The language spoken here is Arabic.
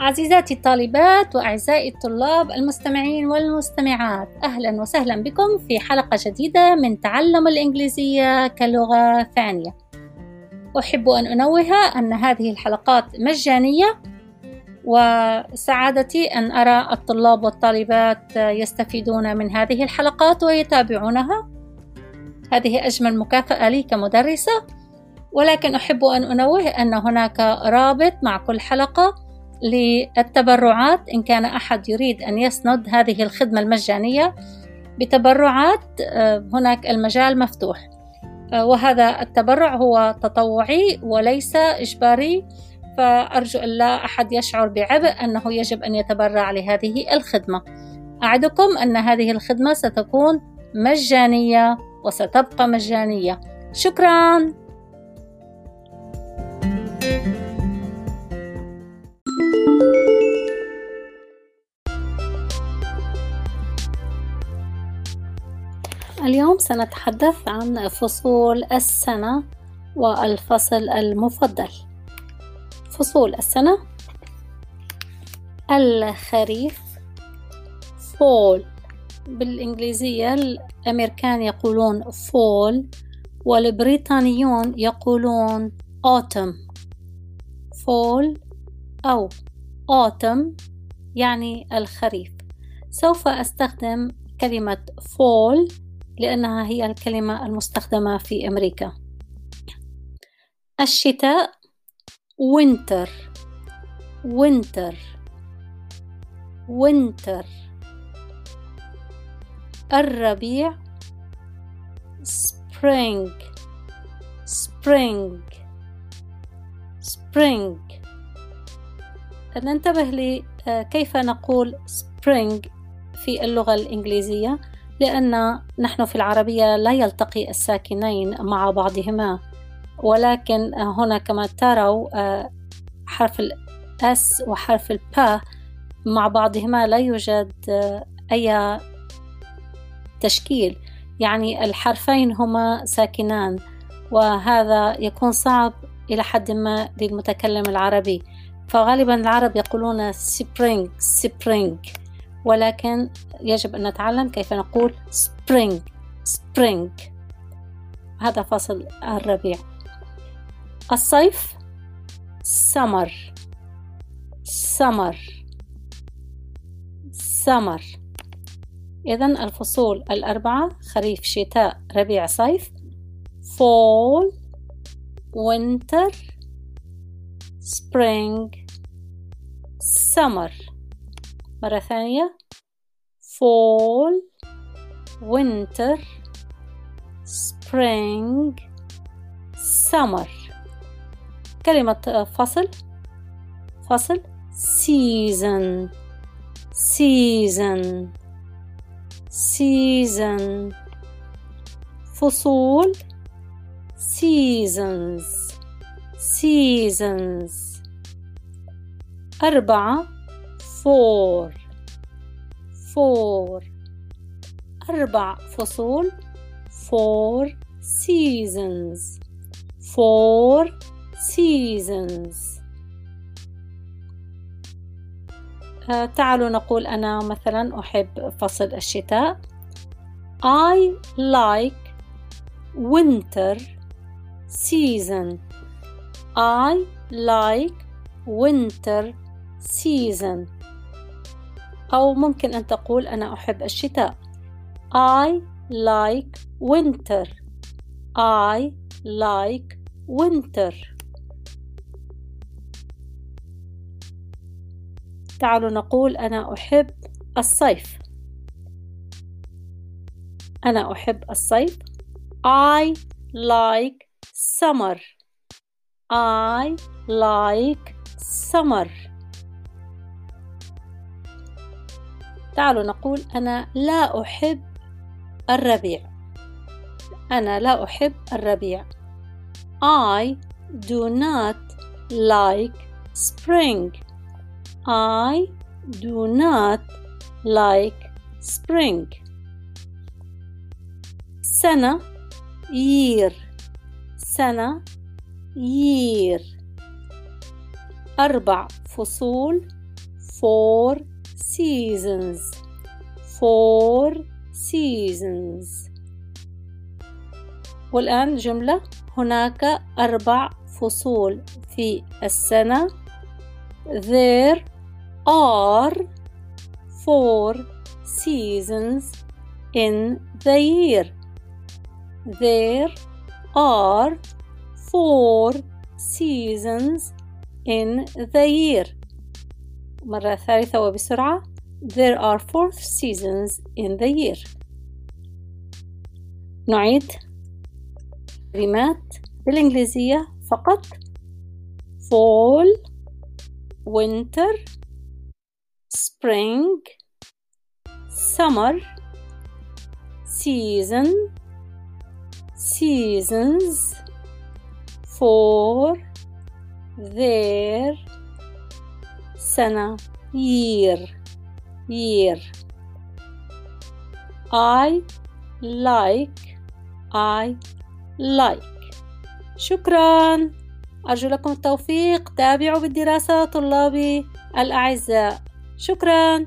عزيزاتي الطالبات وأعزائي الطلاب المستمعين والمستمعات أهلا وسهلا بكم في حلقة جديدة من تعلم الإنجليزية كلغة ثانية. أحب أن أنوه أن هذه الحلقات مجانية وسعادتي أن أرى الطلاب والطالبات يستفيدون من هذه الحلقات ويتابعونها. هذه أجمل مكافأة لي كمدرسة ولكن أحب أن أنوه أن هناك رابط مع كل حلقة للتبرعات إن كان أحد يريد أن يسند هذه الخدمة المجانية بتبرعات هناك المجال مفتوح. وهذا التبرع هو تطوعي وليس إجباري فأرجو أن لا أحد يشعر بعبء أنه يجب أن يتبرع لهذه الخدمة. أعدكم أن هذه الخدمة ستكون مجانية وستبقى مجانية. شكراً. اليوم سنتحدث عن فصول السنة والفصل المفضل. فصول السنة الخريف fall بالإنجليزية الأمريكان يقولون fall والبريطانيون يقولون autumn. fall أو autumn يعني الخريف. سوف أستخدم كلمة fall لأنها هي الكلمة المستخدمة في أمريكا. الشتاء winter winter winter. الربيع spring spring spring. ننتبه لكيف نقول spring في اللغة الإنجليزية؟ لأن نحن في العربية لا يلتقي الساكنين مع بعضهما. ولكن هنا كما تروا حرف ال S وحرف ال P مع بعضهما لا يوجد أي تشكيل. يعني الحرفين هما ساكنان وهذا يكون صعب إلى حد ما للمتكلم العربي. فغالبا العرب يقولون spring spring ولكن يجب أن نتعلم كيف نقول spring spring. هذا فصل الربيع. الصيف summer. summer. summer. إذا الفصول الأربعة خريف شتاء ربيع صيف. fall winter. spring summer. مرة ثانية fall winter spring summer كلمة فصل فصل season season season فصول seasons seasons أربعة four four أربع فصول four seasons four seasons آه تعالوا نقول أنا مثلا أحب فصل الشتاء I like winter season I like winter season أو ممكن أن تقول أنا أحب الشتاء. I like winter. I like winter. تعالوا نقول أنا أحب الصيف. أنا أحب الصيف. I like summer. I like summer. تعالوا نقول أنا لا أحب الربيع. أنا لا أحب الربيع. I do not like spring. I do not like spring. سنة year. سنة year. أربع فصول. four seasons four seasons والآن جملة هناك أربع فصول في السنة There are four seasons in the year. There are four seasons in the year. مرة ثالثة وبسرعة. There are four seasons in the year. نعيد كلمات بالإنجليزية فقط. fall winter spring summer season seasons for their سنة. Year. Year. I like. I like. شكرا. أرجو لكم التوفيق. تابعوا بالدراسة طلابي الأعزاء. شكرا.